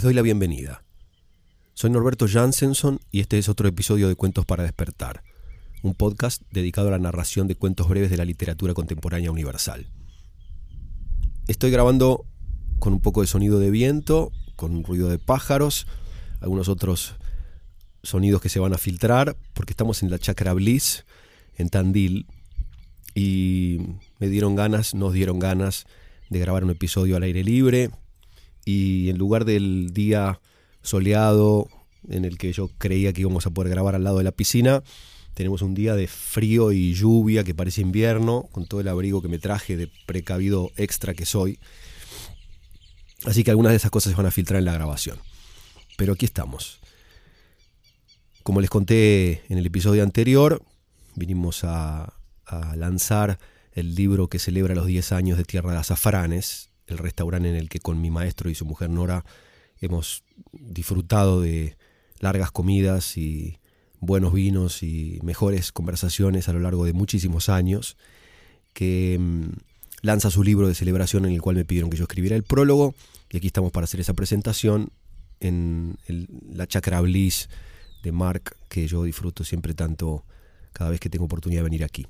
Les doy la bienvenida. Soy Norberto Jansenson y este es otro episodio de Cuentos para despertar, un podcast dedicado a la narración de cuentos breves de la literatura contemporánea universal. Estoy grabando con un poco de sonido de viento, con un ruido de pájaros, algunos otros sonidos que se van a filtrar, porque estamos en la Chacra Bliss, en Tandil, y me dieron ganas, nos dieron ganas de grabar un episodio al aire libre, y en lugar del día soleado en el que yo creía que íbamos a poder grabar al lado de la piscina, tenemos un día de frío y lluvia que parece invierno, con todo el abrigo que me traje de precavido extra que soy. Así que algunas de esas cosas se van a filtrar en la grabación. Pero aquí estamos. Como les conté en el episodio anterior, vinimos a, lanzar el libro que celebra los 10 años de Tierra de Azafranes, el restaurante en el que con mi maestro y su mujer Nora hemos disfrutado de largas comidas y buenos vinos y mejores conversaciones a lo largo de muchísimos años, que mm, lanza su libro de celebración en el cual me pidieron que yo escribiera el prólogo y aquí estamos para hacer esa presentación en la Chacra Bliss de Mark que yo disfruto siempre tanto cada vez que tengo oportunidad de venir aquí.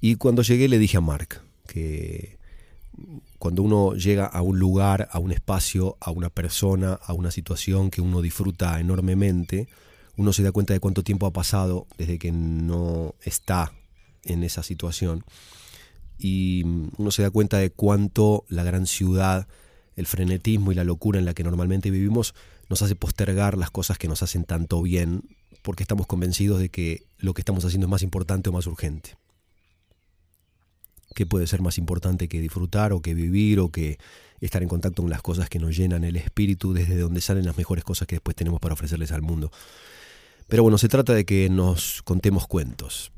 Y cuando llegué le dije a Mark que cuando uno llega a un lugar, a un espacio, a una persona, a una situación que uno disfruta enormemente, uno se da cuenta de cuánto tiempo ha pasado desde que no está en esa situación y uno se da cuenta de cuánto la gran ciudad, el frenetismo y la locura en la que normalmente vivimos nos hace postergar las cosas que nos hacen tanto bien porque estamos convencidos de que lo que estamos haciendo es más importante o más urgente. ¿Qué puede ser más importante que disfrutar o que vivir o que estar en contacto con las cosas que nos llenan el espíritu, desde donde salen las mejores cosas que después tenemos para ofrecerles al mundo? Pero bueno, se trata de que nos contemos cuentos.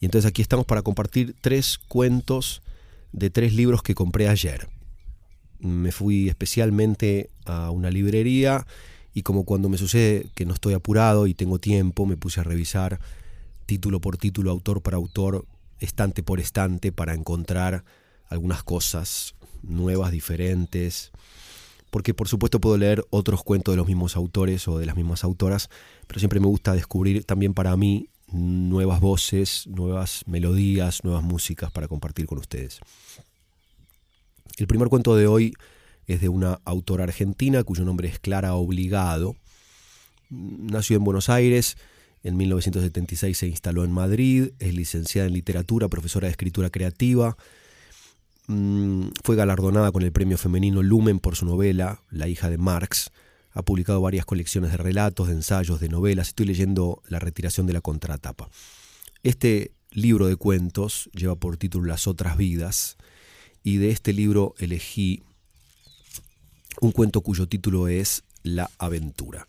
Y entonces aquí estamos para compartir tres cuentos de tres libros que compré ayer me fui especialmente a una librería y como cuando me sucede que no estoy apurado y tengo tiempo, me puse a revisar título por título, autor por autor, estante por estante para encontrar algunas cosas nuevas, diferentes. Porque por supuesto puedo leer otros cuentos de los mismos autores o de las mismas autoras, pero siempre me gusta descubrir también para mí nuevas voces, nuevas melodías, nuevas músicas para compartir con ustedes. El primer cuento de hoy es de una autora argentina cuyo nombre es Clara Obligado. Nació en Buenos Aires, en 1976 se instaló en Madrid, es licenciada en literatura, profesora de escritura creativa. Mm, fue galardonada con el premio femenino Lumen por su novela La hija de Marx. Ha publicado varias colecciones de relatos, de ensayos, de novelas. Estoy leyendo La retiración de la contratapa. Este libro de cuentos lleva por título Las otras vidas y de este libro elegí un cuento cuyo título es La aventura.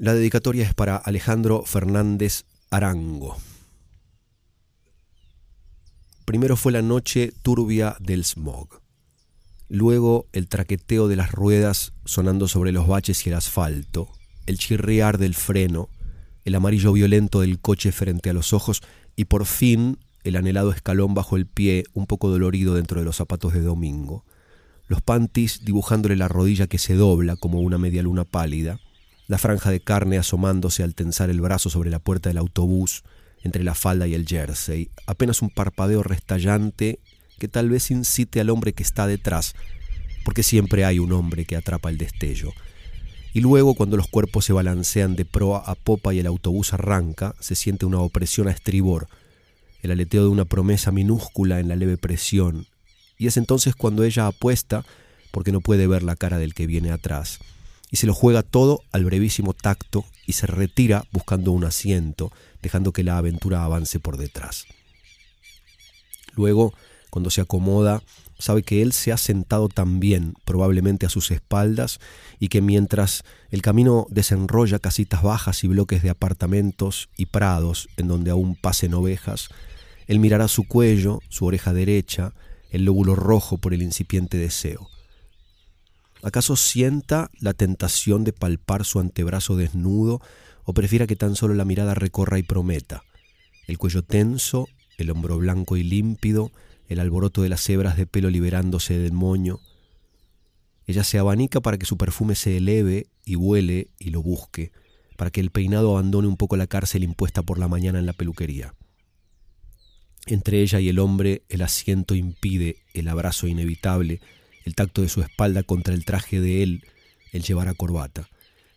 La dedicatoria es para Alejandro Fernández Arango. Primero fue la noche turbia del smog. Luego el traqueteo de las ruedas sonando sobre los baches y el asfalto, el chirriar del freno, el amarillo violento del coche frente a los ojos. Y por fin el anhelado escalón bajo el pie, un poco dolorido dentro de los zapatos de domingo, los panties dibujándole la rodilla que se dobla como una media luna pálida, la franja de carne asomándose al tensar el brazo sobre la puerta del autobús, entre la falda y el jersey, apenas un parpadeo restallante que tal vez incite al hombre que está detrás, porque siempre hay un hombre que atrapa el destello. Y luego, cuando los cuerpos se balancean de proa a popa y el autobús arranca, se siente una opresión a estribor, el aleteo de una promesa minúscula en la leve presión, y es entonces cuando ella apuesta porque no puede ver la cara del que viene atrás, y se lo juega todo al brevísimo tacto y se retira buscando un asiento, dejando que la aventura avance por detrás. Luego, cuando se acomoda, sabe que él se ha sentado también, probablemente a sus espaldas, y que mientras el camino desenrolla casitas bajas y bloques de apartamentos y prados en donde aún pasen ovejas, él mirará su cuello, su oreja derecha, el lóbulo rojo por el incipiente deseo. ¿Acaso sienta la tentación de palpar su antebrazo desnudo o prefiera que tan solo la mirada recorra y prometa? El cuello tenso, el hombro blanco y límpido, el alboroto de las hebras de pelo liberándose del moño, Ella se abanica para que su perfume se eleve y vuele y lo busque, para que el peinado abandone un poco la cárcel impuesta por la mañana en la peluquería. Entre ella y el hombre el asiento impide el abrazo inevitable, el tacto de su espalda contra el traje de él, el llevar a corbata.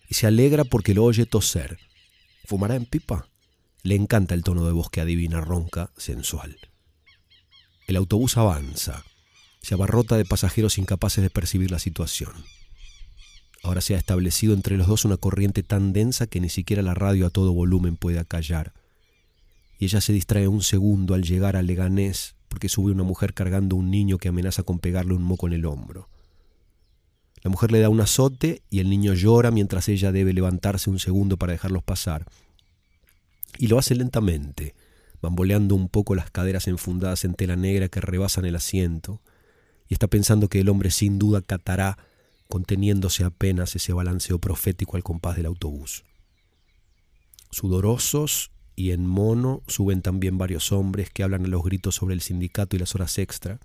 Y se alegra porque lo oye toser. ¿Fumará en pipa? Le encanta el tono de voz que adivina ronca, sensual. El autobús avanza. Se abarrota de pasajeros incapaces de percibir la situación. Ahora se ha establecido entre los dos una corriente tan densa que ni siquiera la radio a todo volumen puede acallar. Y ella se distrae un segundo al llegar al Leganés porque sube una mujer cargando un niño que amenaza con pegarle un moco en el hombro. La mujer le da un azote y el niño llora mientras ella debe levantarse un segundo para dejarlos pasar. Y lo hace lentamente, bamboleando un poco las caderas enfundadas en tela negra que rebasan el asiento, y está pensando que el hombre sin duda catará, conteniéndose apenas ese balanceo profético al compás del autobús. Sudorosos y en mono suben también varios hombres que hablan a los gritos sobre el sindicato y las horas extra,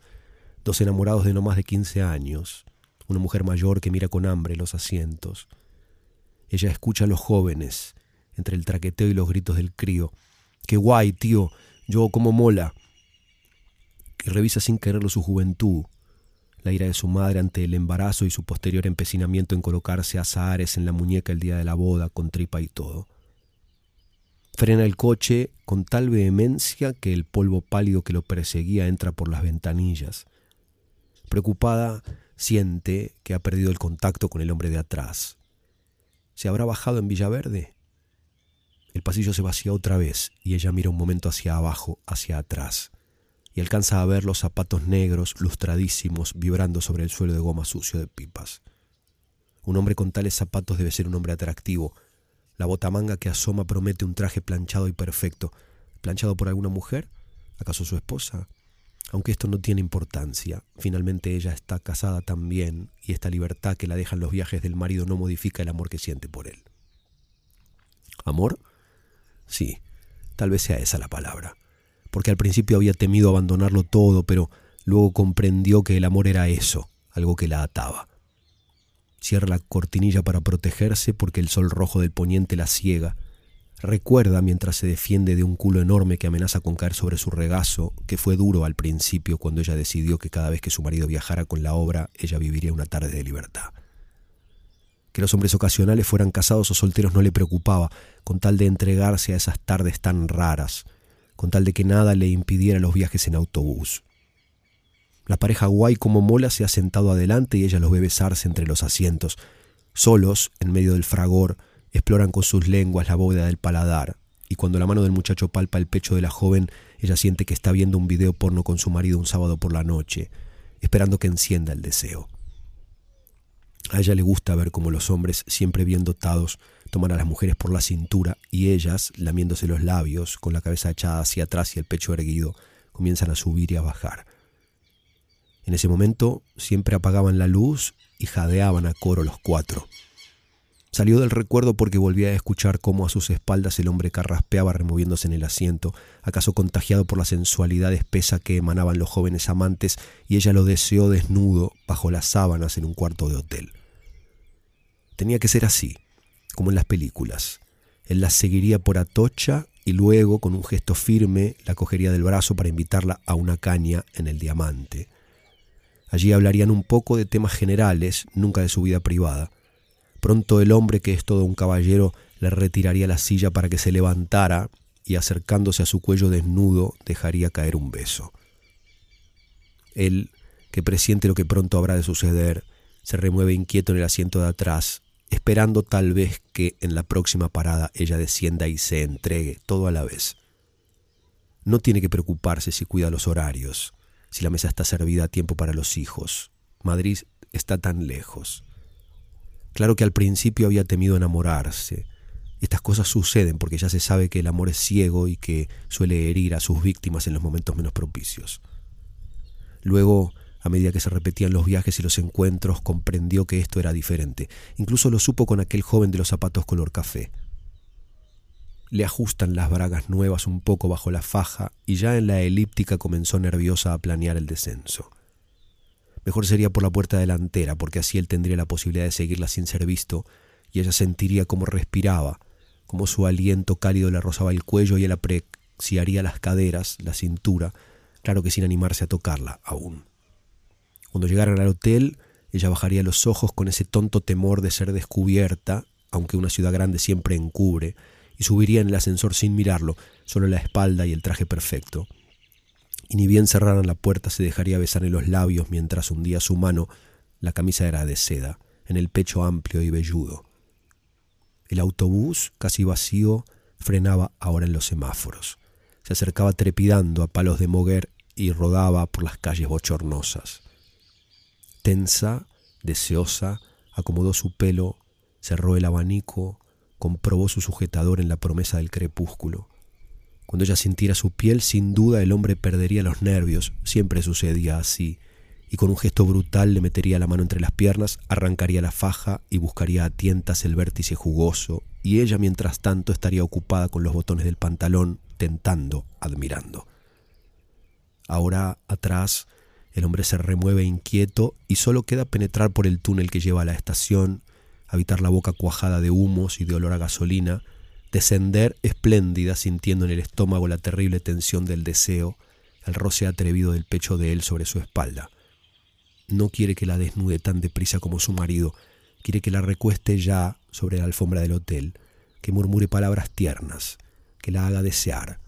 dos enamorados de no más de quince años, una mujer mayor que mira con hambre los asientos. Ella escucha a los jóvenes, entre el traqueteo y los gritos del crío. ¡Qué guay, tío! Yo como mola. Que revisa sin quererlo su juventud, la ira de su madre ante el embarazo y su posterior empecinamiento en colocarse azahares en la muñeca el día de la boda, con tripa y todo. Frena el coche con tal vehemencia que el polvo pálido que lo perseguía entra por las ventanillas. Preocupada, siente que ha perdido el contacto con el hombre de atrás. ¿Se habrá bajado en Villaverde? El pasillo se vacía otra vez y ella mira un momento hacia abajo, hacia atrás, y alcanza a ver los zapatos negros, lustradísimos, vibrando sobre el suelo de goma sucio de pipas. Un hombre con tales zapatos debe ser un hombre atractivo. La botamanga que asoma promete un traje planchado y perfecto. ¿Planchado por alguna mujer? ¿Acaso su esposa? Aunque esto no tiene importancia, finalmente ella está casada también y esta libertad que la dejan los viajes del marido no modifica el amor que siente por él. ¿Amor? Sí, tal vez sea esa la palabra, porque al principio había temido abandonarlo todo, pero luego comprendió que el amor era eso, algo que la ataba. Cierra la cortinilla para protegerse porque el sol rojo del poniente la ciega. Recuerda mientras se defiende de un culo enorme que amenaza con caer sobre su regazo, que fue duro al principio cuando ella decidió que cada vez que su marido viajara con la obra, ella viviría una tarde de libertad. Que los hombres ocasionales fueran casados o solteros no le preocupaba, con tal de entregarse a esas tardes tan raras, con tal de que nada le impidiera los viajes en autobús. La pareja guay como mola se ha sentado adelante y ella los ve besarse entre los asientos. Solos, en medio del fragor, exploran con sus lenguas la bóveda del paladar, y cuando la mano del muchacho palpa el pecho de la joven, ella siente que está viendo un video porno con su marido un sábado por la noche, esperando que encienda el deseo. A ella le gusta ver cómo los hombres, siempre bien dotados, toman a las mujeres por la cintura y ellas, lamiéndose los labios, con la cabeza echada hacia atrás y el pecho erguido, comienzan a subir y a bajar. En ese momento siempre apagaban la luz y jadeaban a coro los cuatro. Salió del recuerdo porque volvía a escuchar cómo a sus espaldas el hombre carraspeaba removiéndose en el asiento, acaso contagiado por la sensualidad espesa que emanaban los jóvenes amantes, y ella lo deseó desnudo bajo las sábanas en un cuarto de hotel. Tenía que ser así, como en las películas. Él la seguiría por Atocha y luego, con un gesto firme, la cogería del brazo para invitarla a una caña en el diamante. Allí hablarían un poco de temas generales, nunca de su vida privada. Pronto el hombre, que es todo un caballero, le retiraría la silla para que se levantara y acercándose a su cuello desnudo dejaría caer un beso. Él, que presiente lo que pronto habrá de suceder, se remueve inquieto en el asiento de atrás esperando tal vez que en la próxima parada ella descienda y se entregue todo a la vez. No tiene que preocuparse si cuida los horarios, si la mesa está servida a tiempo para los hijos. Madrid está tan lejos. Claro que al principio había temido enamorarse. Estas cosas suceden porque ya se sabe que el amor es ciego y que suele herir a sus víctimas en los momentos menos propicios. Luego a medida que se repetían los viajes y los encuentros, comprendió que esto era diferente. Incluso lo supo con aquel joven de los zapatos color café. Le ajustan las bragas nuevas un poco bajo la faja y ya en la elíptica comenzó nerviosa a planear el descenso. Mejor sería por la puerta delantera, porque así él tendría la posibilidad de seguirla sin ser visto, y ella sentiría cómo respiraba, cómo su aliento cálido le rozaba el cuello y él apreciaría las caderas, la cintura, claro que sin animarse a tocarla aún. Cuando llegaran al hotel, ella bajaría los ojos con ese tonto temor de ser descubierta, aunque una ciudad grande siempre encubre, y subiría en el ascensor sin mirarlo, solo la espalda y el traje perfecto. Y ni bien cerraran la puerta se dejaría besar en los labios mientras hundía su mano, la camisa era de seda, en el pecho amplio y velludo. El autobús, casi vacío, frenaba ahora en los semáforos. Se acercaba trepidando a palos de moguer y rodaba por las calles bochornosas. Tensa, deseosa, acomodó su pelo, cerró el abanico, comprobó su sujetador en la promesa del crepúsculo. Cuando ella sintiera su piel, sin duda el hombre perdería los nervios, siempre sucedía así, y con un gesto brutal le metería la mano entre las piernas, arrancaría la faja y buscaría a tientas el vértice jugoso, y ella mientras tanto estaría ocupada con los botones del pantalón, tentando, admirando. Ahora atrás el hombre se remueve inquieto y solo queda penetrar por el túnel que lleva a la estación, habitar la boca cuajada de humos y de olor a gasolina, descender espléndida sintiendo en el estómago la terrible tensión del deseo, el roce atrevido del pecho de él sobre su espalda. No quiere que la desnude tan deprisa como su marido, quiere que la recueste ya sobre la alfombra del hotel, que murmure palabras tiernas, que la haga desear,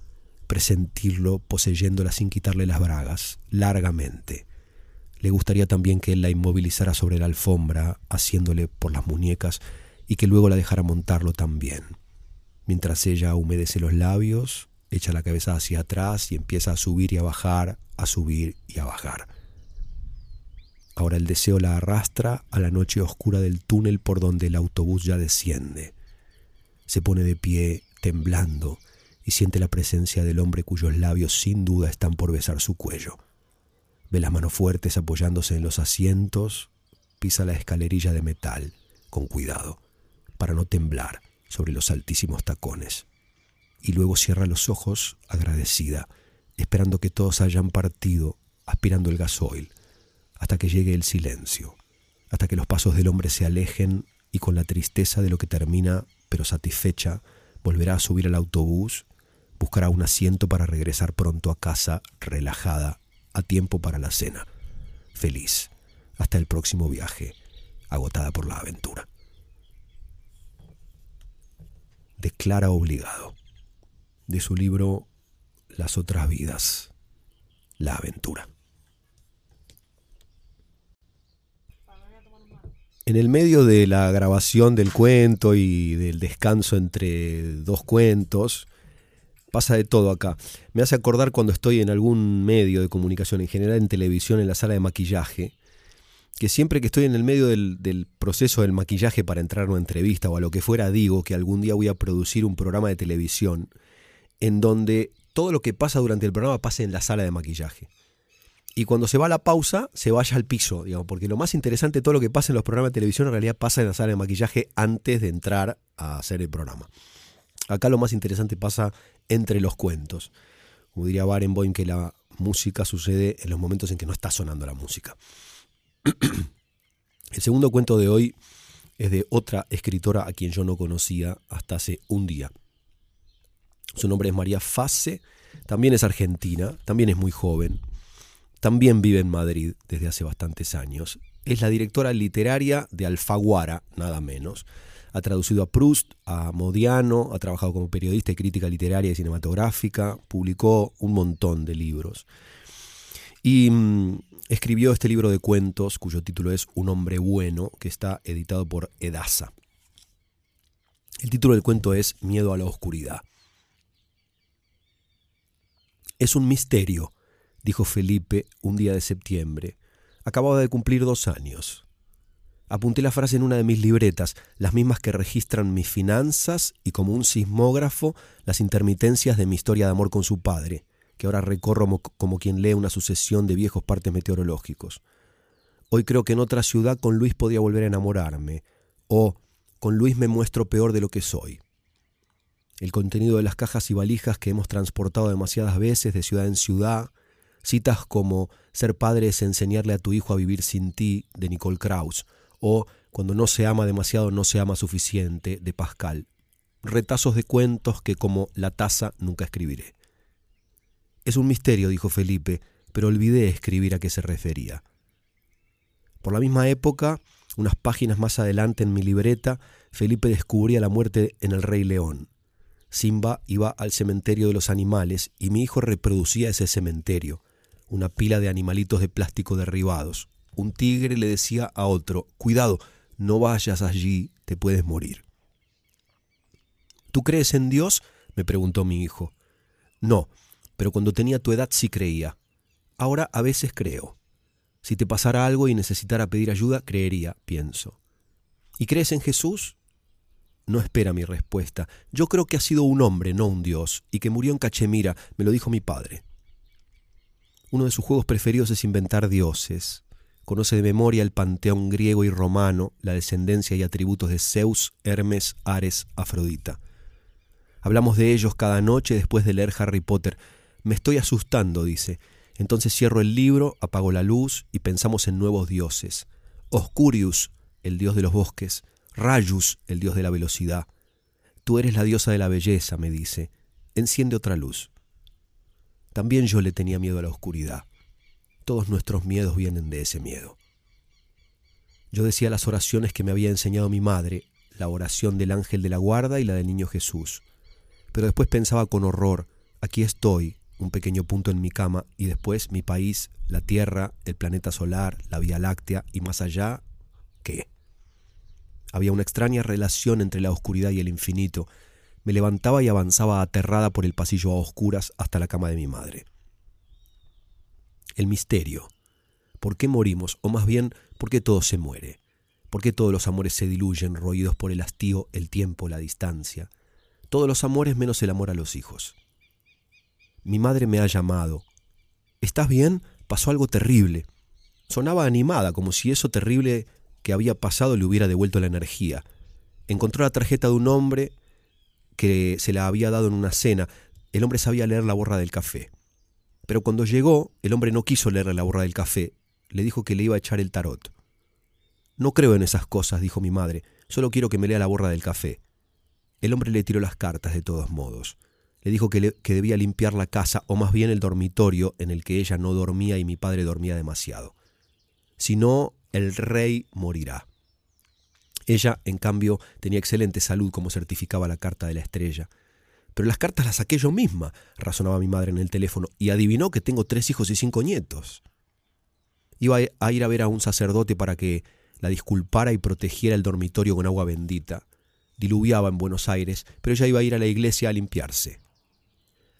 presentirlo poseyéndola sin quitarle las bragas, largamente. Le gustaría también que él la inmovilizara sobre la alfombra, haciéndole por las muñecas, y que luego la dejara montarlo también. Mientras ella humedece los labios, echa la cabeza hacia atrás y empieza a subir y a bajar, a subir y a bajar. Ahora el deseo la arrastra a la noche oscura del túnel por donde el autobús ya desciende. Se pone de pie, temblando, y siente la presencia del hombre cuyos labios sin duda están por besar su cuello. Ve las manos fuertes apoyándose en los asientos, pisa la escalerilla de metal, con cuidado, para no temblar sobre los altísimos tacones. Y luego cierra los ojos, agradecida, esperando que todos hayan partido, aspirando el gasoil, hasta que llegue el silencio, hasta que los pasos del hombre se alejen y con la tristeza de lo que termina, pero satisfecha, volverá a subir al autobús buscará un asiento para regresar pronto a casa, relajada, a tiempo para la cena, feliz, hasta el próximo viaje, agotada por la aventura. Declara obligado, de su libro Las otras vidas, la aventura. En el medio de la grabación del cuento y del descanso entre dos cuentos, Pasa de todo acá. Me hace acordar cuando estoy en algún medio de comunicación, en general en televisión, en la sala de maquillaje, que siempre que estoy en el medio del, proceso del maquillaje para entrar a una entrevista o a lo que fuera, digo que algún día voy a producir un programa de televisión en donde todo lo que pasa durante el programa pase en la sala de maquillaje. Y cuando se va a la pausa, se vaya al piso, digamos, porque lo más interesante todo lo que pasa en los programas de televisión en realidad pasa en la sala de maquillaje antes de entrar a hacer el programa. Acá lo más interesante pasa entre los cuentos. Como diría Barenboim, que la música sucede en los momentos en que no está sonando la música. El segundo cuento de hoy es de otra escritora a quien yo no conocía hasta hace un día. Su nombre es María Fase, también es argentina, también es muy joven, también vive en Madrid desde hace bastantes años. Es la directora literaria de Alfaguara, nada menos, ha traducido a Proust, a Modiano, ha trabajado como periodista y crítica literaria y cinematográfica, publicó un montón de libros. Y mm, escribió este libro de cuentos cuyo título es Un hombre bueno, que está editado por Edasa. El título del cuento es Miedo a la oscuridad. Es un misterio, dijo Felipe un día de septiembre. Acababa de cumplir dos años. Apunté la frase en una de mis libretas, las mismas que registran mis finanzas y como un sismógrafo las intermitencias de mi historia de amor con su padre, que ahora recorro como, quien lee una sucesión de viejos partes meteorológicos. Hoy creo que en otra ciudad con Luis podía volver a enamorarme, o con Luis me muestro peor de lo que soy. El contenido de las cajas y valijas que hemos transportado demasiadas veces de ciudad en ciudad, Citas como Ser padre es enseñarle a tu hijo a vivir sin ti, de Nicole Krauss, o Cuando no se ama demasiado, no se ama suficiente, de Pascal. Retazos de cuentos que como La taza nunca escribiré. Es un misterio, dijo Felipe, pero olvidé escribir a qué se refería. Por la misma época, unas páginas más adelante en mi libreta, Felipe descubría la muerte en el Rey León. Simba iba al cementerio de los animales y mi hijo reproducía ese cementerio, una pila de animalitos de plástico derribados. Un tigre le decía a otro, cuidado, no vayas allí, te puedes morir. ¿Tú crees en Dios? me preguntó mi hijo. No, pero cuando tenía tu edad sí creía. Ahora a veces creo. Si te pasara algo y necesitara pedir ayuda, creería, pienso. ¿Y crees en Jesús? No espera mi respuesta. Yo creo que ha sido un hombre, no un dios, y que murió en Cachemira, me lo dijo mi padre. Uno de sus juegos preferidos es inventar dioses. Conoce de memoria el panteón griego y romano, la descendencia y atributos de Zeus, Hermes, Ares, Afrodita. Hablamos de ellos cada noche después de leer Harry Potter. Me estoy asustando, dice. Entonces cierro el libro, apago la luz y pensamos en nuevos dioses. Oscurius, el dios de los bosques. Rayus, el dios de la velocidad. Tú eres la diosa de la belleza, me dice. Enciende otra luz. También yo le tenía miedo a la oscuridad. Todos nuestros miedos vienen de ese miedo. Yo decía las oraciones que me había enseñado mi madre, la oración del ángel de la guarda y la del niño Jesús. Pero después pensaba con horror, aquí estoy, un pequeño punto en mi cama, y después mi país, la Tierra, el planeta solar, la Vía Láctea, y más allá, ¿qué? Había una extraña relación entre la oscuridad y el infinito. Me levantaba y avanzaba aterrada por el pasillo a oscuras hasta la cama de mi madre. El misterio. ¿Por qué morimos? O más bien, ¿por qué todo se muere? ¿Por qué todos los amores se diluyen, roídos por el hastío, el tiempo, la distancia? Todos los amores menos el amor a los hijos. Mi madre me ha llamado. ¿Estás bien? Pasó algo terrible. Sonaba animada, como si eso terrible que había pasado le hubiera devuelto la energía. Encontró la tarjeta de un hombre que se la había dado en una cena. El hombre sabía leer la borra del café. Pero cuando llegó, el hombre no quiso leerle la borra del café. Le dijo que le iba a echar el tarot. No creo en esas cosas, dijo mi madre. Solo quiero que me lea la borra del café. El hombre le tiró las cartas de todos modos le dijo que, que, debía limpiar la casa, o más bien el dormitorio en el que ella no dormía y mi padre dormía demasiado. Si no, el rey morirá. Ella, en cambio, tenía excelente salud, como certificaba la carta de la estrella. Pero las cartas las saqué yo misma, razonaba mi madre en el teléfono, y adivinó que tengo tres hijos y cinco nietos. Iba a ir a ver a un sacerdote para que la disculpara y protegiera el dormitorio con agua bendita. Diluviaba en Buenos Aires, pero ella iba a ir a la iglesia a limpiarse.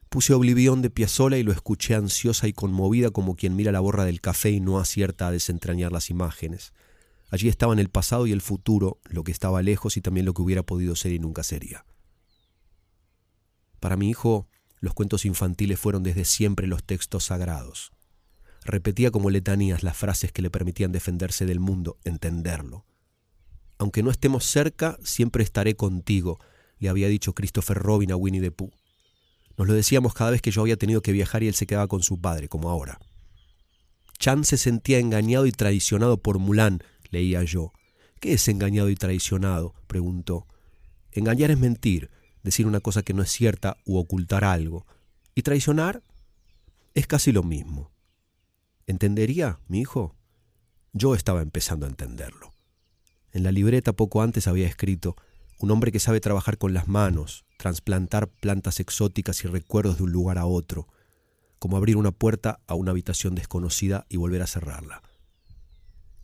Puse Oblivión de Piazzolla y lo escuché ansiosa y conmovida como quien mira la borra del café y no acierta a desentrañar las imágenes. Allí estaban el pasado y el futuro, lo que estaba lejos y también lo que hubiera podido ser y nunca sería. Para mi hijo, los cuentos infantiles fueron desde siempre los textos sagrados. Repetía como letanías las frases que le permitían defenderse del mundo, entenderlo. Aunque no estemos cerca, siempre estaré contigo, le había dicho Christopher Robin a Winnie the Pooh. Nos lo decíamos cada vez que yo había tenido que viajar y él se quedaba con su padre, como ahora. Chan se sentía engañado y traicionado por Mulan, leía yo. ¿Qué es engañado y traicionado? preguntó. Engañar es mentir, decir una cosa que no es cierta u ocultar algo. ¿Y traicionar? Es casi lo mismo. ¿Entendería, mi hijo? Yo estaba empezando a entenderlo. En la libreta poco antes había escrito, un hombre que sabe trabajar con las manos, transplantar plantas exóticas y recuerdos de un lugar a otro, como abrir una puerta a una habitación desconocida y volver a cerrarla.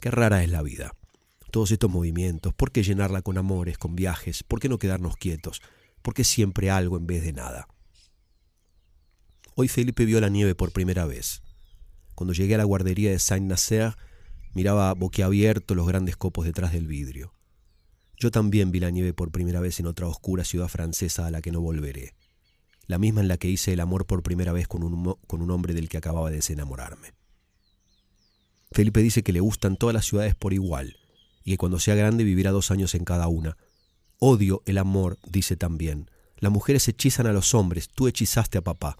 Qué rara es la vida. Todos estos movimientos, ¿por qué llenarla con amores, con viajes? ¿Por qué no quedarnos quietos? ¿Por qué siempre algo en vez de nada? Hoy Felipe vio la nieve por primera vez. Cuando llegué a la guardería de Saint-Nazaire, miraba boquiabierto los grandes copos detrás del vidrio. Yo también vi la nieve por primera vez en otra oscura ciudad francesa a la que no volveré, la misma en la que hice el amor por primera vez con un, con un hombre del que acababa de desenamorarme. Felipe dice que le gustan todas las ciudades por igual, y que cuando sea grande vivirá dos años en cada una. Odio el amor, dice también. Las mujeres hechizan a los hombres, tú hechizaste a papá.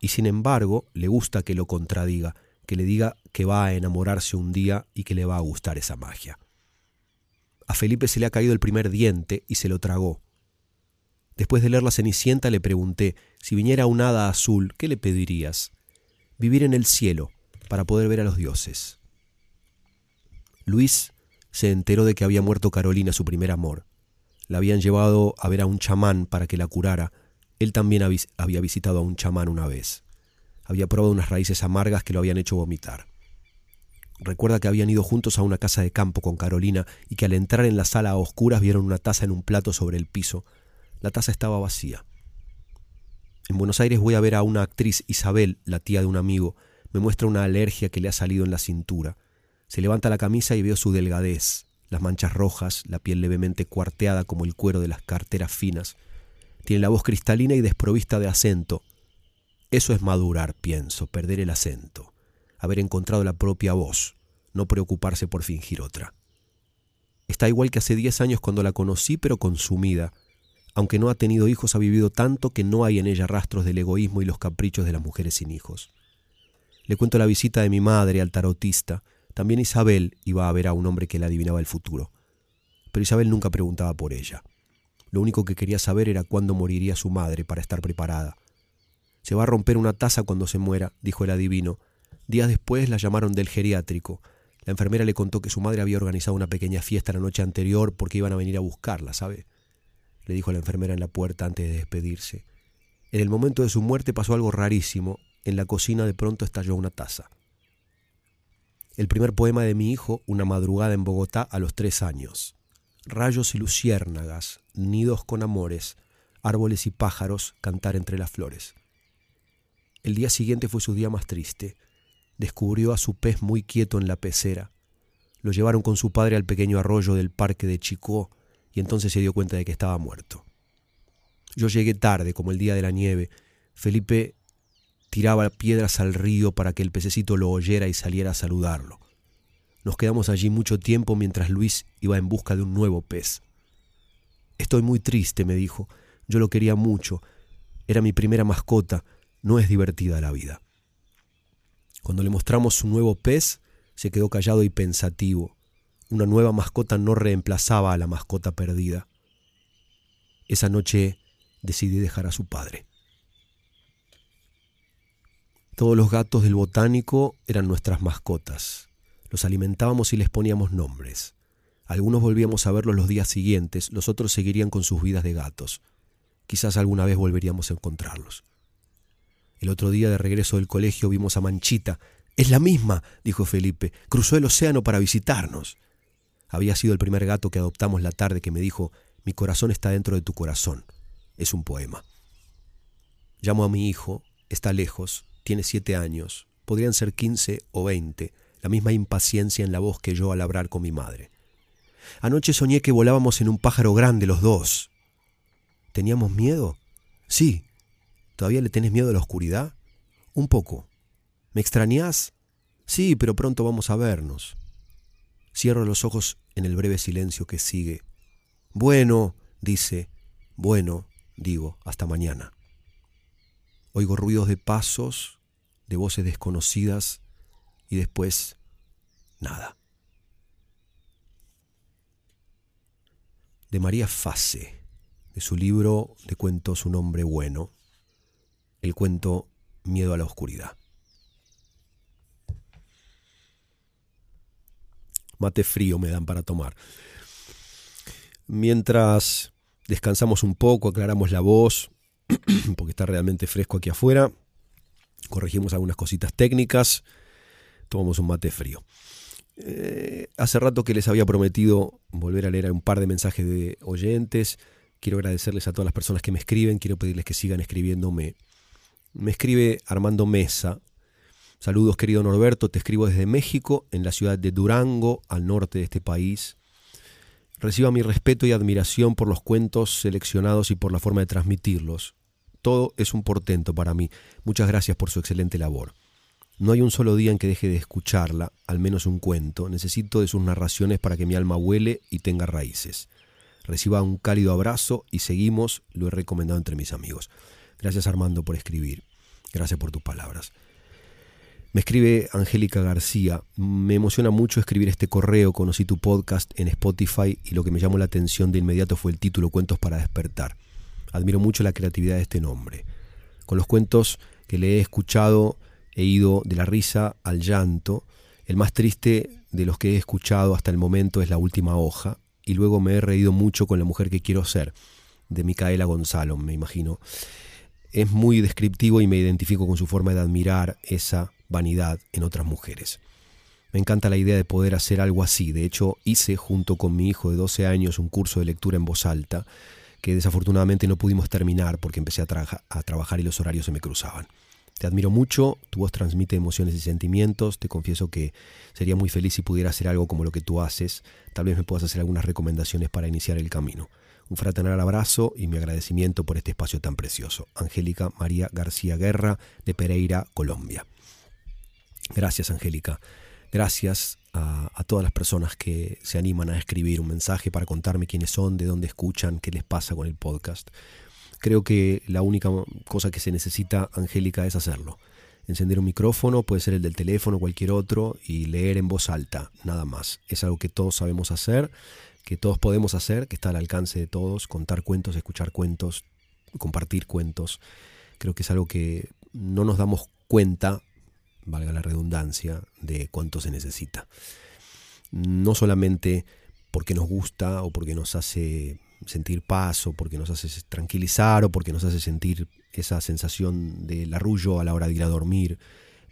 y sin embargo le gusta que lo contradiga, que le diga que va a enamorarse un día y que le va a gustar esa magia. A Felipe se le ha caído el primer diente y se lo tragó. Después de leer La Cenicienta le pregunté, si viniera un hada azul, ¿qué le pedirías? Vivir en el cielo, para poder ver a los dioses. Luis se enteró de que había muerto Carolina, su primer amor. La habían llevado a ver a un chamán para que la curara. Él también había visitado a un chamán una vez. Había probado unas raíces amargas que lo habían hecho vomitar. Recuerda que habían ido juntos a una casa de campo con Carolina y que al entrar en la sala a oscuras vieron una taza en un plato sobre el piso. La taza estaba vacía. En Buenos Aires voy a ver a una actriz, Isabel, la tía de un amigo. Me muestra una alergia que le ha salido en la cintura. Se levanta la camisa y veo su delgadez, las manchas rojas, la piel levemente cuarteada como el cuero de las carteras finas. Tiene la voz cristalina y desprovista de acento. Eso es madurar, pienso, perder el acento haber encontrado la propia voz, no preocuparse por fingir otra. Está igual que hace diez años cuando la conocí, pero consumida. Aunque no ha tenido hijos, ha vivido tanto que no hay en ella rastros del egoísmo y los caprichos de las mujeres sin hijos. Le cuento la visita de mi madre al tarotista. También Isabel iba a ver a un hombre que le adivinaba el futuro. Pero Isabel nunca preguntaba por ella. Lo único que quería saber era cuándo moriría su madre para estar preparada. Se va a romper una taza cuando se muera, dijo el adivino, Días después la llamaron del geriátrico. La enfermera le contó que su madre había organizado una pequeña fiesta la noche anterior porque iban a venir a buscarla, ¿sabe? Le dijo la enfermera en la puerta antes de despedirse. En el momento de su muerte pasó algo rarísimo. En la cocina de pronto estalló una taza. El primer poema de mi hijo, Una madrugada en Bogotá a los tres años. Rayos y luciérnagas, nidos con amores, árboles y pájaros cantar entre las flores. El día siguiente fue su día más triste descubrió a su pez muy quieto en la pecera. Lo llevaron con su padre al pequeño arroyo del parque de Chicó y entonces se dio cuenta de que estaba muerto. Yo llegué tarde, como el día de la nieve. Felipe tiraba piedras al río para que el pececito lo oyera y saliera a saludarlo. Nos quedamos allí mucho tiempo mientras Luis iba en busca de un nuevo pez. Estoy muy triste, me dijo. Yo lo quería mucho. Era mi primera mascota. No es divertida la vida. Cuando le mostramos su nuevo pez, se quedó callado y pensativo. Una nueva mascota no reemplazaba a la mascota perdida. Esa noche decidí dejar a su padre. Todos los gatos del botánico eran nuestras mascotas. Los alimentábamos y les poníamos nombres. Algunos volvíamos a verlos los días siguientes, los otros seguirían con sus vidas de gatos. Quizás alguna vez volveríamos a encontrarlos. El otro día de regreso del colegio vimos a Manchita. Es la misma, dijo Felipe. Cruzó el océano para visitarnos. Había sido el primer gato que adoptamos la tarde que me dijo, mi corazón está dentro de tu corazón. Es un poema. Llamo a mi hijo, está lejos, tiene siete años, podrían ser quince o veinte, la misma impaciencia en la voz que yo al hablar con mi madre. Anoche soñé que volábamos en un pájaro grande los dos. ¿Teníamos miedo? Sí, ¿Todavía le tenés miedo a la oscuridad? Un poco. ¿Me extrañás? Sí, pero pronto vamos a vernos. Cierro los ojos en el breve silencio que sigue. Bueno, dice. Bueno, digo, hasta mañana. Oigo ruidos de pasos, de voces desconocidas y después nada. De María Fase, de su libro de cuentos Un hombre bueno, el cuento Miedo a la Oscuridad. Mate frío me dan para tomar. Mientras descansamos un poco, aclaramos la voz, porque está realmente fresco aquí afuera, corregimos algunas cositas técnicas, tomamos un mate frío. Eh, hace rato que les había prometido volver a leer un par de mensajes de oyentes. Quiero agradecerles a todas las personas que me escriben, quiero pedirles que sigan escribiéndome me escribe Armando Mesa. Saludos querido Norberto, te escribo desde México, en la ciudad de Durango, al norte de este país. Reciba mi respeto y admiración por los cuentos seleccionados y por la forma de transmitirlos. Todo es un portento para mí. Muchas gracias por su excelente labor. No hay un solo día en que deje de escucharla, al menos un cuento. Necesito de sus narraciones para que mi alma huele y tenga raíces. Reciba un cálido abrazo y seguimos, lo he recomendado entre mis amigos. Gracias Armando por escribir. Gracias por tus palabras. Me escribe Angélica García. Me emociona mucho escribir este correo. Conocí tu podcast en Spotify y lo que me llamó la atención de inmediato fue el título Cuentos para despertar. Admiro mucho la creatividad de este nombre. Con los cuentos que le he escuchado he ido de la risa al llanto. El más triste de los que he escuchado hasta el momento es La última hoja. Y luego me he reído mucho con La mujer que quiero ser, de Micaela Gonzalo, me imagino. Es muy descriptivo y me identifico con su forma de admirar esa vanidad en otras mujeres. Me encanta la idea de poder hacer algo así. De hecho, hice junto con mi hijo de 12 años un curso de lectura en voz alta que desafortunadamente no pudimos terminar porque empecé a, trabajar y los horarios se me cruzaban. Te admiro mucho, tu voz transmite emociones y sentimientos, te confieso que sería muy feliz si pudiera hacer algo como lo que tú haces, tal vez me puedas hacer algunas recomendaciones para iniciar el camino. Un fraternal abrazo y mi agradecimiento por este espacio tan precioso. Angélica María García Guerra, de Pereira, Colombia. Gracias, Angélica. Gracias a, todas las personas que se animan a escribir un mensaje para contarme quiénes son, de dónde escuchan, qué les pasa con el podcast. Creo que la única cosa que se necesita, Angélica, es hacerlo. Encender un micrófono, puede ser el del teléfono, cualquier otro, y leer en voz alta, nada más. Es algo que todos sabemos hacer, que todos podemos hacer, que está al alcance de todos, contar cuentos, escuchar cuentos, compartir cuentos. Creo que es algo que no nos damos cuenta valga la redundancia, de cuánto se necesita. No solamente porque nos gusta o porque nos hace sentir paz o porque nos hace tranquilizar o porque nos hace sentir esa sensación del arrullo a la hora de ir a dormir.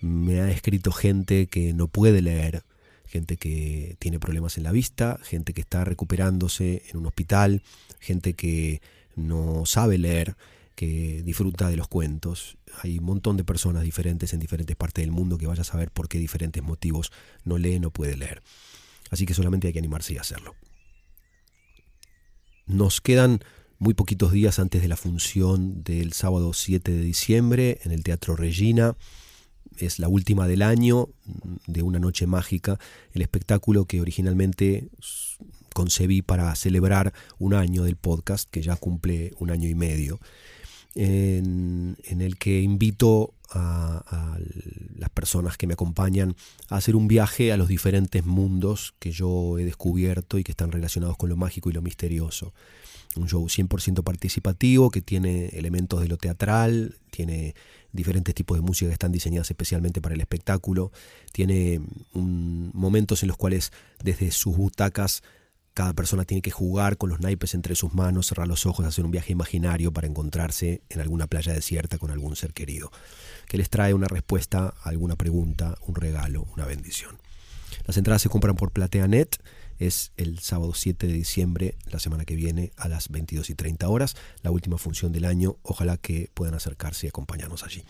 Me ha escrito gente que no puede leer, gente que tiene problemas en la vista, gente que está recuperándose en un hospital, gente que no sabe leer, que disfruta de los cuentos. Hay un montón de personas diferentes en diferentes partes del mundo que vaya a saber por qué diferentes motivos no lee, no puede leer. Así que solamente hay que animarse y hacerlo. Nos quedan muy poquitos días antes de la función del sábado 7 de diciembre en el Teatro Regina. Es la última del año de Una Noche Mágica, el espectáculo que originalmente concebí para celebrar un año del podcast, que ya cumple un año y medio en, el que invito a, las personas que me acompañan a hacer un viaje a los diferentes mundos que yo he descubierto y que están relacionados con lo mágico y lo misterioso. Un show 100% participativo que tiene elementos de lo teatral, tiene diferentes tipos de música que están diseñadas especialmente para el espectáculo, tiene mm, momentos en los cuales desde sus butacas cada persona tiene que jugar con los naipes entre sus manos, cerrar los ojos, hacer un viaje imaginario para encontrarse en alguna playa desierta con algún ser querido, que les trae una respuesta a alguna pregunta, un regalo, una bendición. Las entradas se compran por PlateaNet, es el sábado 7 de diciembre, la semana que viene, a las 22 y 30 horas, la última función del año, ojalá que puedan acercarse y acompañarnos allí.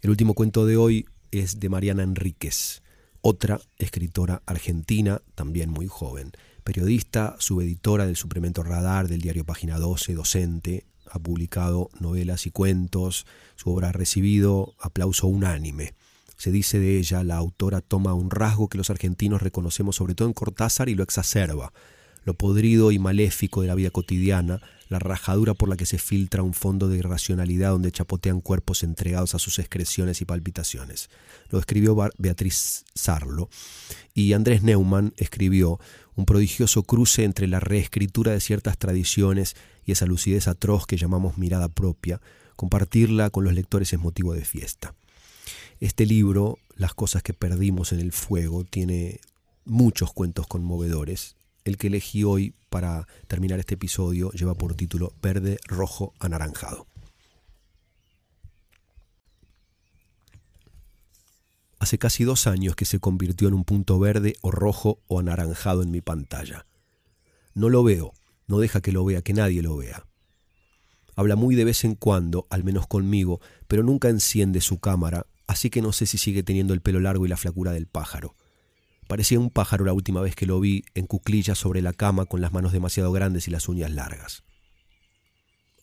El último cuento de hoy es de Mariana Enríquez, otra escritora argentina, también muy joven periodista, subeditora del suplemento Radar del diario Página 12, docente, ha publicado novelas y cuentos, su obra ha recibido aplauso unánime. Se dice de ella, la autora toma un rasgo que los argentinos reconocemos sobre todo en Cortázar y lo exacerba, lo podrido y maléfico de la vida cotidiana, la rajadura por la que se filtra un fondo de irracionalidad donde chapotean cuerpos entregados a sus excreciones y palpitaciones. Lo escribió Beatriz Sarlo y Andrés Neumann escribió un prodigioso cruce entre la reescritura de ciertas tradiciones y esa lucidez atroz que llamamos mirada propia. Compartirla con los lectores es motivo de fiesta. Este libro, Las cosas que perdimos en el fuego, tiene muchos cuentos conmovedores. El que elegí hoy para terminar este episodio lleva por título Verde, Rojo, Anaranjado. Hace casi dos años que se convirtió en un punto verde o rojo o anaranjado en mi pantalla. No lo veo, no deja que lo vea, que nadie lo vea. Habla muy de vez en cuando, al menos conmigo, pero nunca enciende su cámara, así que no sé si sigue teniendo el pelo largo y la flacura del pájaro. Parecía un pájaro la última vez que lo vi en cuclillas sobre la cama con las manos demasiado grandes y las uñas largas.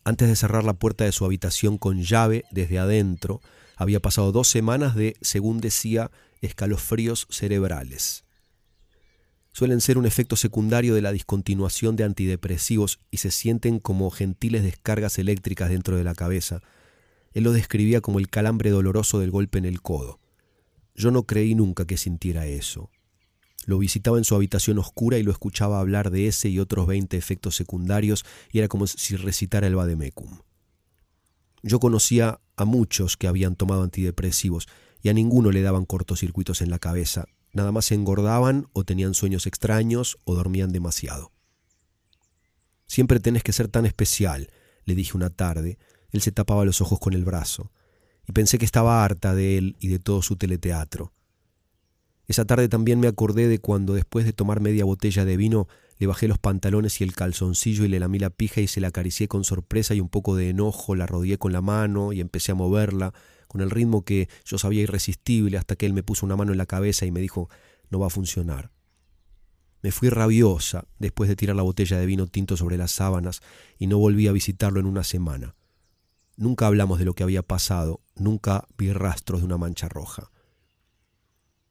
Antes de cerrar la puerta de su habitación con llave desde adentro, había pasado dos semanas de, según decía, escalofríos cerebrales. Suelen ser un efecto secundario de la discontinuación de antidepresivos y se sienten como gentiles descargas eléctricas dentro de la cabeza, Él lo describía como el calambre doloroso del golpe en el codo. Yo no creí nunca que sintiera eso. Lo visitaba en su habitación oscura y lo escuchaba hablar de ese y otros veinte efectos secundarios y era como si recitara el Vademecum. Yo conocía a muchos que habían tomado antidepresivos y a ninguno le daban cortocircuitos en la cabeza, nada más se engordaban o tenían sueños extraños o dormían demasiado. Siempre tenés que ser tan especial, le dije una tarde. Él se tapaba los ojos con el brazo, y pensé que estaba harta de él y de todo su teleteatro. Esa tarde también me acordé de cuando después de tomar media botella de vino le bajé los pantalones y el calzoncillo y le lamí la pija y se la acaricié con sorpresa y un poco de enojo, la rodeé con la mano y empecé a moverla con el ritmo que yo sabía irresistible hasta que él me puso una mano en la cabeza y me dijo no va a funcionar. Me fui rabiosa después de tirar la botella de vino tinto sobre las sábanas y no volví a visitarlo en una semana. Nunca hablamos de lo que había pasado, nunca vi rastros de una mancha roja.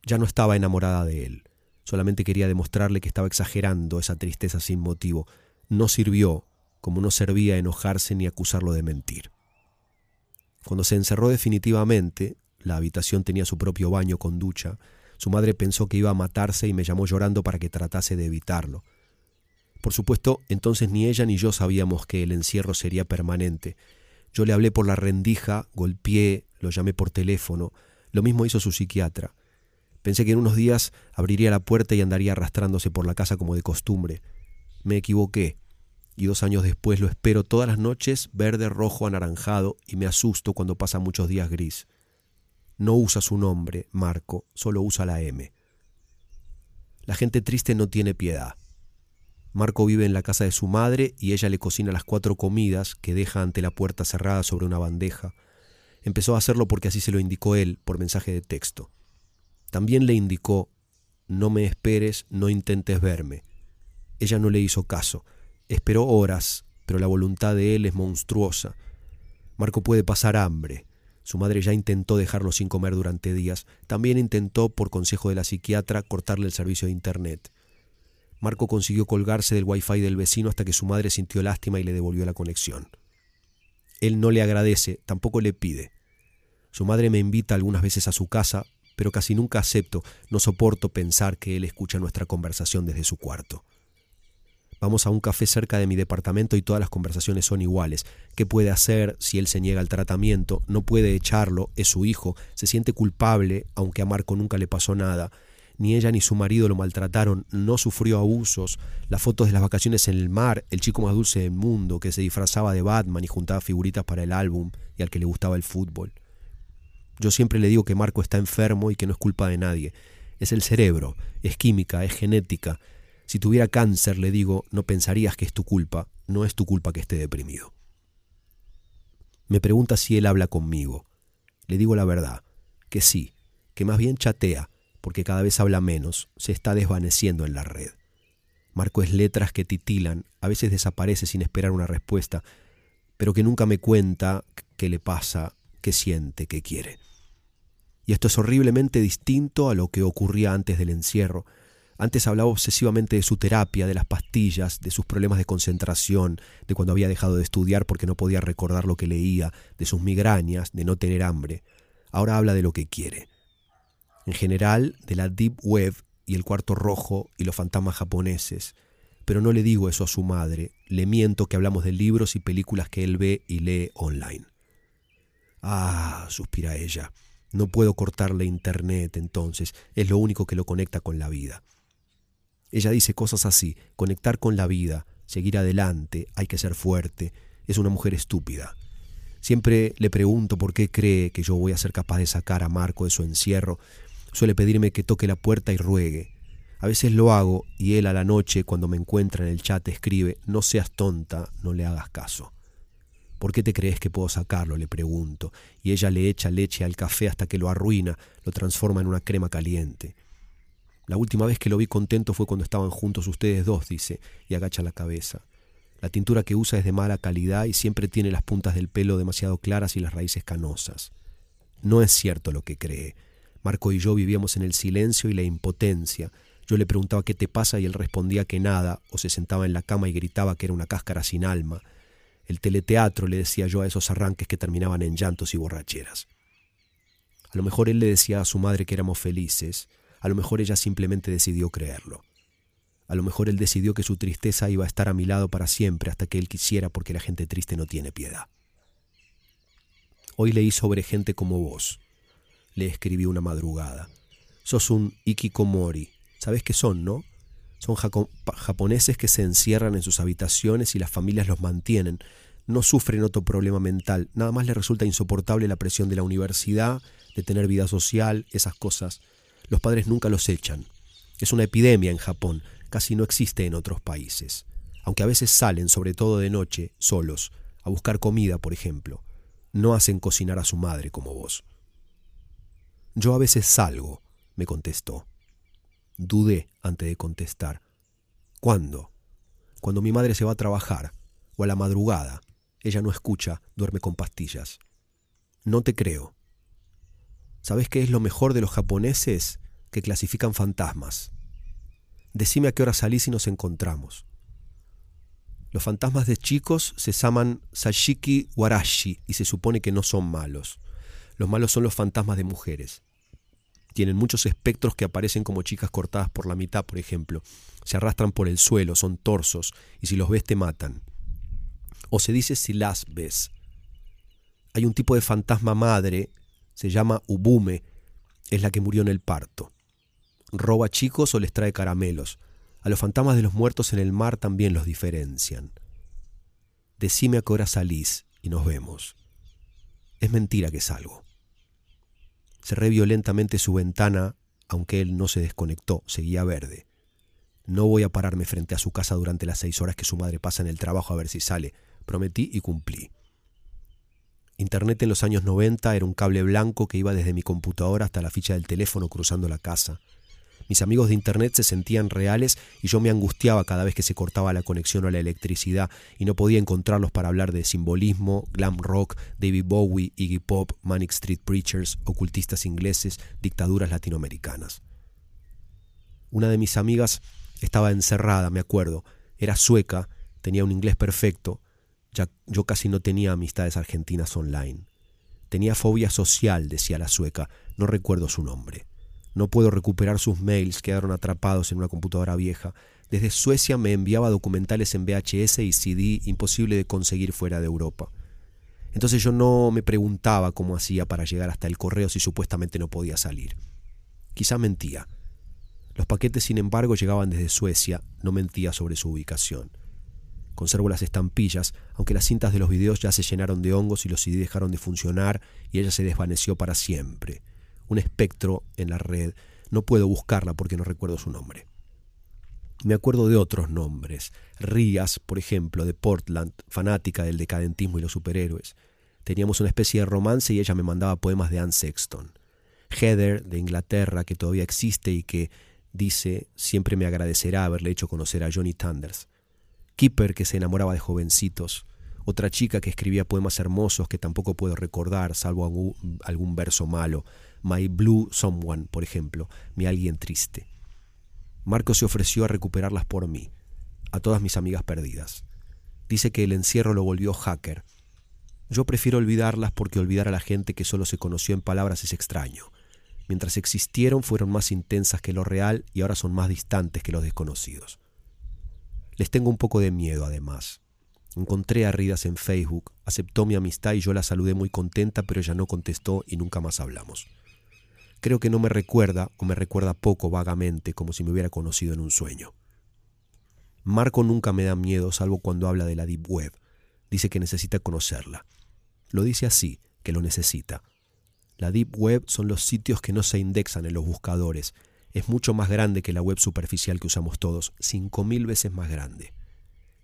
Ya no estaba enamorada de él. Solamente quería demostrarle que estaba exagerando esa tristeza sin motivo. No sirvió, como no servía enojarse ni acusarlo de mentir. Cuando se encerró definitivamente, la habitación tenía su propio baño con ducha, su madre pensó que iba a matarse y me llamó llorando para que tratase de evitarlo. Por supuesto, entonces ni ella ni yo sabíamos que el encierro sería permanente. Yo le hablé por la rendija, golpeé, lo llamé por teléfono, lo mismo hizo su psiquiatra. Pensé que en unos días abriría la puerta y andaría arrastrándose por la casa como de costumbre. Me equivoqué, y dos años después lo espero todas las noches verde, rojo, anaranjado, y me asusto cuando pasa muchos días gris. No usa su nombre, Marco, solo usa la M. La gente triste no tiene piedad. Marco vive en la casa de su madre y ella le cocina las cuatro comidas que deja ante la puerta cerrada sobre una bandeja. Empezó a hacerlo porque así se lo indicó él por mensaje de texto. También le indicó, no me esperes, no intentes verme. Ella no le hizo caso. Esperó horas, pero la voluntad de él es monstruosa. Marco puede pasar hambre. Su madre ya intentó dejarlo sin comer durante días. También intentó, por consejo de la psiquiatra, cortarle el servicio de Internet. Marco consiguió colgarse del wifi del vecino hasta que su madre sintió lástima y le devolvió la conexión. Él no le agradece, tampoco le pide. Su madre me invita algunas veces a su casa, pero casi nunca acepto, no soporto pensar que él escucha nuestra conversación desde su cuarto. Vamos a un café cerca de mi departamento y todas las conversaciones son iguales. ¿Qué puede hacer si él se niega al tratamiento? No puede echarlo, es su hijo, se siente culpable, aunque a Marco nunca le pasó nada. Ni ella ni su marido lo maltrataron, no sufrió abusos. Las fotos de las vacaciones en el mar, el chico más dulce del mundo que se disfrazaba de Batman y juntaba figuritas para el álbum y al que le gustaba el fútbol. Yo siempre le digo que Marco está enfermo y que no es culpa de nadie. Es el cerebro, es química, es genética. Si tuviera cáncer, le digo, no pensarías que es tu culpa, no es tu culpa que esté deprimido. Me pregunta si él habla conmigo. Le digo la verdad, que sí, que más bien chatea, porque cada vez habla menos, se está desvaneciendo en la red. Marco es letras que titilan, a veces desaparece sin esperar una respuesta, pero que nunca me cuenta qué le pasa, qué siente, qué quiere. Y esto es horriblemente distinto a lo que ocurría antes del encierro. Antes hablaba obsesivamente de su terapia, de las pastillas, de sus problemas de concentración, de cuando había dejado de estudiar porque no podía recordar lo que leía, de sus migrañas, de no tener hambre. Ahora habla de lo que quiere. En general, de la Deep Web y el cuarto rojo y los fantasmas japoneses. Pero no le digo eso a su madre, le miento que hablamos de libros y películas que él ve y lee online. Ah, suspira ella. No puedo cortarle internet entonces, es lo único que lo conecta con la vida. Ella dice cosas así, conectar con la vida, seguir adelante, hay que ser fuerte, es una mujer estúpida. Siempre le pregunto por qué cree que yo voy a ser capaz de sacar a Marco de su encierro. Suele pedirme que toque la puerta y ruegue. A veces lo hago y él a la noche, cuando me encuentra en el chat, escribe, no seas tonta, no le hagas caso. ¿Por qué te crees que puedo sacarlo? le pregunto, y ella le echa leche al café hasta que lo arruina, lo transforma en una crema caliente. La última vez que lo vi contento fue cuando estaban juntos ustedes dos, dice, y agacha la cabeza. La tintura que usa es de mala calidad y siempre tiene las puntas del pelo demasiado claras y las raíces canosas. No es cierto lo que cree. Marco y yo vivíamos en el silencio y la impotencia. Yo le preguntaba qué te pasa y él respondía que nada, o se sentaba en la cama y gritaba que era una cáscara sin alma. El teleteatro, le decía yo a esos arranques que terminaban en llantos y borracheras. A lo mejor él le decía a su madre que éramos felices, a lo mejor ella simplemente decidió creerlo. A lo mejor él decidió que su tristeza iba a estar a mi lado para siempre hasta que él quisiera porque la gente triste no tiene piedad. Hoy leí sobre gente como vos. Le escribí una madrugada. Sos un ikikomori. ¿Sabés qué son, no? Son japoneses que se encierran en sus habitaciones y las familias los mantienen. No sufren otro problema mental. Nada más les resulta insoportable la presión de la universidad, de tener vida social, esas cosas. Los padres nunca los echan. Es una epidemia en Japón, casi no existe en otros países. Aunque a veces salen, sobre todo de noche, solos, a buscar comida, por ejemplo. No hacen cocinar a su madre como vos. Yo a veces salgo, me contestó. Dudé antes de contestar. ¿Cuándo? Cuando mi madre se va a trabajar, o a la madrugada. Ella no escucha, duerme con pastillas. No te creo. ¿Sabes qué es lo mejor de los japoneses? Que clasifican fantasmas. Decime a qué hora salís y nos encontramos. Los fantasmas de chicos se llaman Sashiki Warashi y se supone que no son malos. Los malos son los fantasmas de mujeres. Tienen muchos espectros que aparecen como chicas cortadas por la mitad, por ejemplo. Se arrastran por el suelo, son torsos, y si los ves te matan. O se dice si las ves. Hay un tipo de fantasma madre se llama Ubume, es la que murió en el parto. Roba chicos o les trae caramelos. A los fantasmas de los muertos en el mar también los diferencian. Decime a qué hora salís y nos vemos. Es mentira que salgo. Cerré violentamente su ventana, aunque él no se desconectó, seguía verde. No voy a pararme frente a su casa durante las seis horas que su madre pasa en el trabajo a ver si sale. Prometí y cumplí. Internet en los años 90 era un cable blanco que iba desde mi computadora hasta la ficha del teléfono cruzando la casa. Mis amigos de Internet se sentían reales y yo me angustiaba cada vez que se cortaba la conexión a la electricidad y no podía encontrarlos para hablar de simbolismo, glam rock, David Bowie, Iggy Pop, Manic Street Preachers, ocultistas ingleses, dictaduras latinoamericanas. Una de mis amigas estaba encerrada, me acuerdo. Era sueca, tenía un inglés perfecto, ya, yo casi no tenía amistades argentinas online. Tenía fobia social, decía la sueca, no recuerdo su nombre. No puedo recuperar sus mails, quedaron atrapados en una computadora vieja. Desde Suecia me enviaba documentales en VHS y CD imposible de conseguir fuera de Europa. Entonces yo no me preguntaba cómo hacía para llegar hasta el correo si supuestamente no podía salir. Quizá mentía. Los paquetes, sin embargo, llegaban desde Suecia, no mentía sobre su ubicación. Conservo las estampillas, aunque las cintas de los videos ya se llenaron de hongos y los CD dejaron de funcionar y ella se desvaneció para siempre. Un espectro en la red. No puedo buscarla porque no recuerdo su nombre. Me acuerdo de otros nombres. Rías, por ejemplo, de Portland, fanática del decadentismo y los superhéroes. Teníamos una especie de romance y ella me mandaba poemas de Anne Sexton. Heather, de Inglaterra, que todavía existe y que, dice, siempre me agradecerá haberle hecho conocer a Johnny Thunders. Kipper que se enamoraba de jovencitos, otra chica que escribía poemas hermosos que tampoco puedo recordar, salvo algún, verso malo, My Blue Someone, por ejemplo, mi alguien triste. Marco se ofreció a recuperarlas por mí, a todas mis amigas perdidas. Dice que el encierro lo volvió hacker. Yo prefiero olvidarlas porque olvidar a la gente que solo se conoció en palabras es extraño. Mientras existieron fueron más intensas que lo real y ahora son más distantes que los desconocidos. Les tengo un poco de miedo, además. Encontré a Ridas en Facebook, aceptó mi amistad y yo la saludé muy contenta, pero ella no contestó y nunca más hablamos. Creo que no me recuerda o me recuerda poco vagamente, como si me hubiera conocido en un sueño. Marco nunca me da miedo, salvo cuando habla de la Deep Web. Dice que necesita conocerla. Lo dice así, que lo necesita. La Deep Web son los sitios que no se indexan en los buscadores, es mucho más grande que la web superficial que usamos todos, cinco mil veces más grande.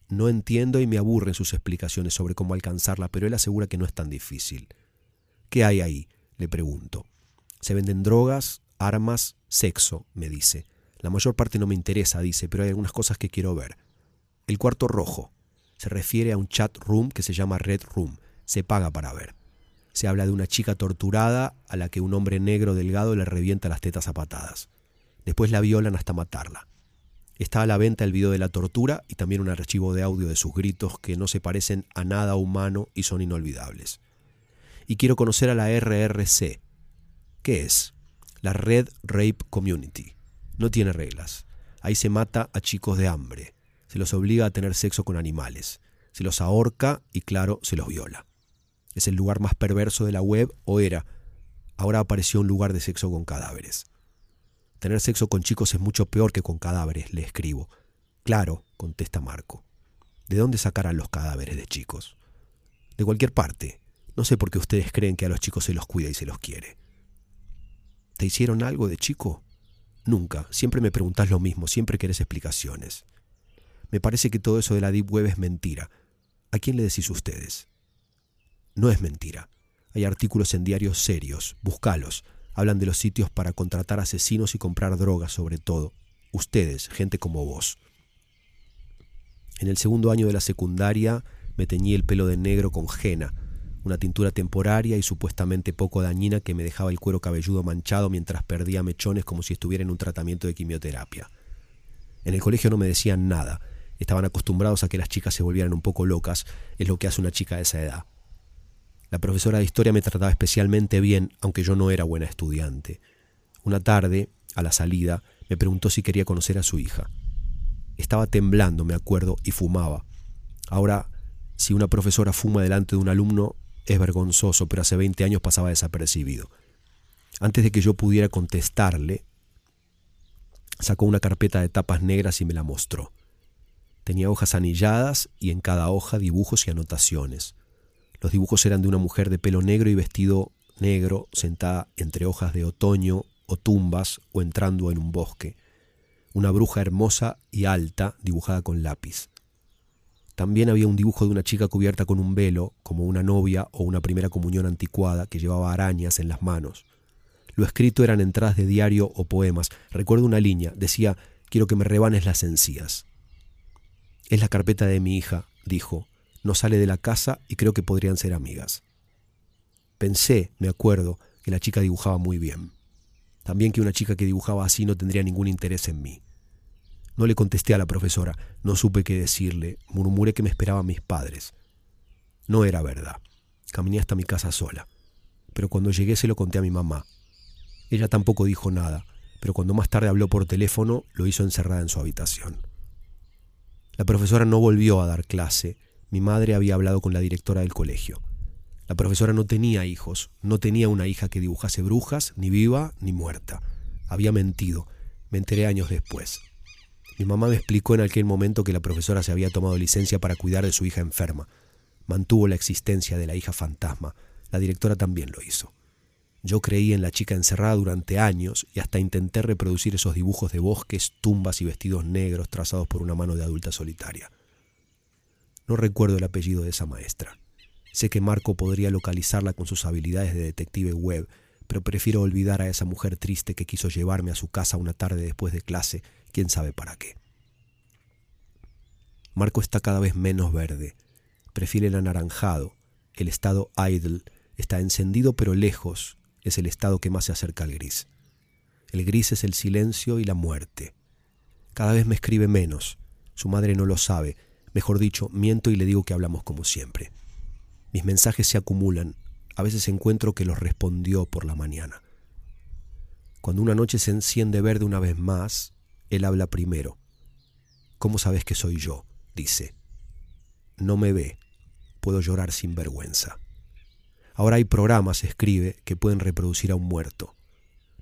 No entiendo y me aburren sus explicaciones sobre cómo alcanzarla, pero él asegura que no es tan difícil. ¿Qué hay ahí? le pregunto. Se venden drogas, armas, sexo, me dice. La mayor parte no me interesa, dice, pero hay algunas cosas que quiero ver. El cuarto rojo. Se refiere a un chat room que se llama Red Room. Se paga para ver. Se habla de una chica torturada a la que un hombre negro delgado le revienta las tetas a patadas. Después la violan hasta matarla. Está a la venta el video de la tortura y también un archivo de audio de sus gritos que no se parecen a nada humano y son inolvidables. Y quiero conocer a la RRC. ¿Qué es? La Red Rape Community. No tiene reglas. Ahí se mata a chicos de hambre. Se los obliga a tener sexo con animales. Se los ahorca y claro, se los viola. Es el lugar más perverso de la web o era. Ahora apareció un lugar de sexo con cadáveres. Tener sexo con chicos es mucho peor que con cadáveres, le escribo. Claro, contesta Marco. ¿De dónde sacarán los cadáveres de chicos? De cualquier parte. No sé por qué ustedes creen que a los chicos se los cuida y se los quiere. ¿Te hicieron algo de chico? Nunca. Siempre me preguntas lo mismo, siempre querés explicaciones. Me parece que todo eso de la Deep Web es mentira. ¿A quién le decís ustedes? No es mentira. Hay artículos en diarios serios. Búscalos. Hablan de los sitios para contratar asesinos y comprar drogas sobre todo. Ustedes, gente como vos. En el segundo año de la secundaria me teñí el pelo de negro con jena, una tintura temporaria y supuestamente poco dañina que me dejaba el cuero cabelludo manchado mientras perdía mechones como si estuviera en un tratamiento de quimioterapia. En el colegio no me decían nada, estaban acostumbrados a que las chicas se volvieran un poco locas, es lo que hace una chica de esa edad. La profesora de historia me trataba especialmente bien, aunque yo no era buena estudiante. Una tarde, a la salida, me preguntó si quería conocer a su hija. Estaba temblando, me acuerdo, y fumaba. Ahora, si una profesora fuma delante de un alumno, es vergonzoso, pero hace 20 años pasaba desapercibido. Antes de que yo pudiera contestarle, sacó una carpeta de tapas negras y me la mostró. Tenía hojas anilladas y en cada hoja dibujos y anotaciones. Los dibujos eran de una mujer de pelo negro y vestido negro sentada entre hojas de otoño o tumbas o entrando en un bosque. Una bruja hermosa y alta dibujada con lápiz. También había un dibujo de una chica cubierta con un velo, como una novia o una primera comunión anticuada que llevaba arañas en las manos. Lo escrito eran entradas de diario o poemas. Recuerdo una línea, decía, quiero que me rebanes las encías. Es la carpeta de mi hija, dijo, no sale de la casa y creo que podrían ser amigas. Pensé, me acuerdo, que la chica dibujaba muy bien. También que una chica que dibujaba así no tendría ningún interés en mí. No le contesté a la profesora, no supe qué decirle, murmuré que me esperaban mis padres. No era verdad. Caminé hasta mi casa sola. Pero cuando llegué se lo conté a mi mamá. Ella tampoco dijo nada, pero cuando más tarde habló por teléfono lo hizo encerrada en su habitación. La profesora no volvió a dar clase mi madre había hablado con la directora del colegio. La profesora no tenía hijos, no tenía una hija que dibujase brujas, ni viva ni muerta. Había mentido. Me enteré años después. Mi mamá me explicó en aquel momento que la profesora se había tomado licencia para cuidar de su hija enferma. Mantuvo la existencia de la hija fantasma. La directora también lo hizo. Yo creí en la chica encerrada durante años y hasta intenté reproducir esos dibujos de bosques, tumbas y vestidos negros trazados por una mano de adulta solitaria. No recuerdo el apellido de esa maestra. Sé que Marco podría localizarla con sus habilidades de detective web, pero prefiero olvidar a esa mujer triste que quiso llevarme a su casa una tarde después de clase, quién sabe para qué. Marco está cada vez menos verde. Prefiere el anaranjado. El estado idle está encendido pero lejos. Es el estado que más se acerca al gris. El gris es el silencio y la muerte. Cada vez me escribe menos. Su madre no lo sabe, Mejor dicho, miento y le digo que hablamos como siempre. Mis mensajes se acumulan. A veces encuentro que los respondió por la mañana. Cuando una noche se enciende verde una vez más, él habla primero. ¿Cómo sabes que soy yo? dice. No me ve. Puedo llorar sin vergüenza. Ahora hay programas, escribe, que pueden reproducir a un muerto.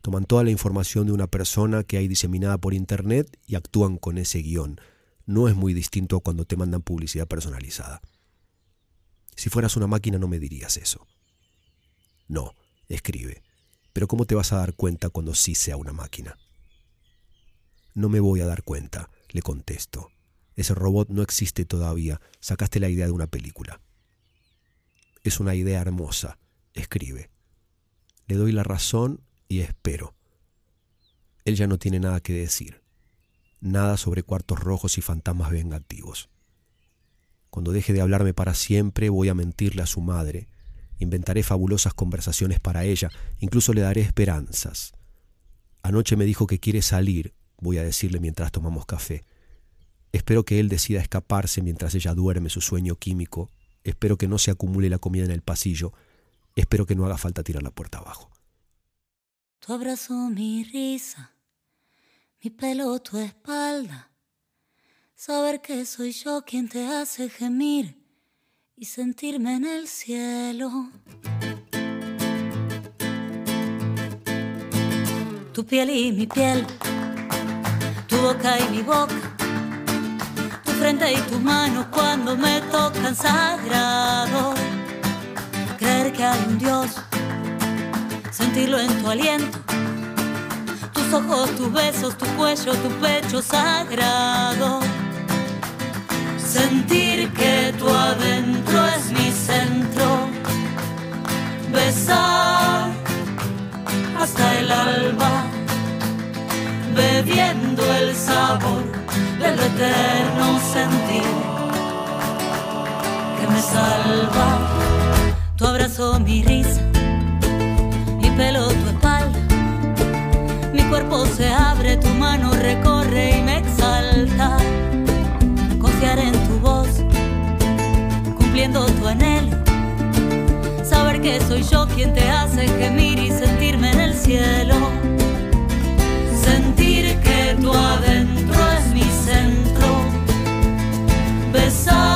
Toman toda la información de una persona que hay diseminada por Internet y actúan con ese guion no es muy distinto cuando te mandan publicidad personalizada. Si fueras una máquina no me dirías eso. No, escribe. Pero ¿cómo te vas a dar cuenta cuando sí sea una máquina? No me voy a dar cuenta, le contesto. Ese robot no existe todavía. Sacaste la idea de una película. Es una idea hermosa, escribe. Le doy la razón y espero. Él ya no tiene nada que decir nada sobre cuartos rojos y fantasmas vengativos. Cuando deje de hablarme para siempre, voy a mentirle a su madre, inventaré fabulosas conversaciones para ella, incluso le daré esperanzas. Anoche me dijo que quiere salir, voy a decirle mientras tomamos café. Espero que él decida escaparse mientras ella duerme su sueño químico. Espero que no se acumule la comida en el pasillo. Espero que no haga falta tirar la puerta abajo. Tu abrazo, mi risa, mi pelo, tu espalda. Saber que soy yo quien te hace gemir y sentirme en el cielo. Tu piel y mi piel, tu boca y mi boca, tu frente y tus manos cuando me tocan sagrado. Creer que hay un Dios, sentirlo en tu aliento, tus ojos, tus besos, tu cuello, tu pecho sagrado sentir que tu adentro es mi centro, besar hasta el alba, bebiendo el sabor del eterno sentir que me salva. Tu abrazo, mi risa, mi pelo, tu cuerpo se abre, tu mano recorre y me exalta en tu voz, cumpliendo tu anhelo. Saber que soy yo quien te hace gemir y sentirme en el cielo. Sentir que tu adentro es mi centro. Besar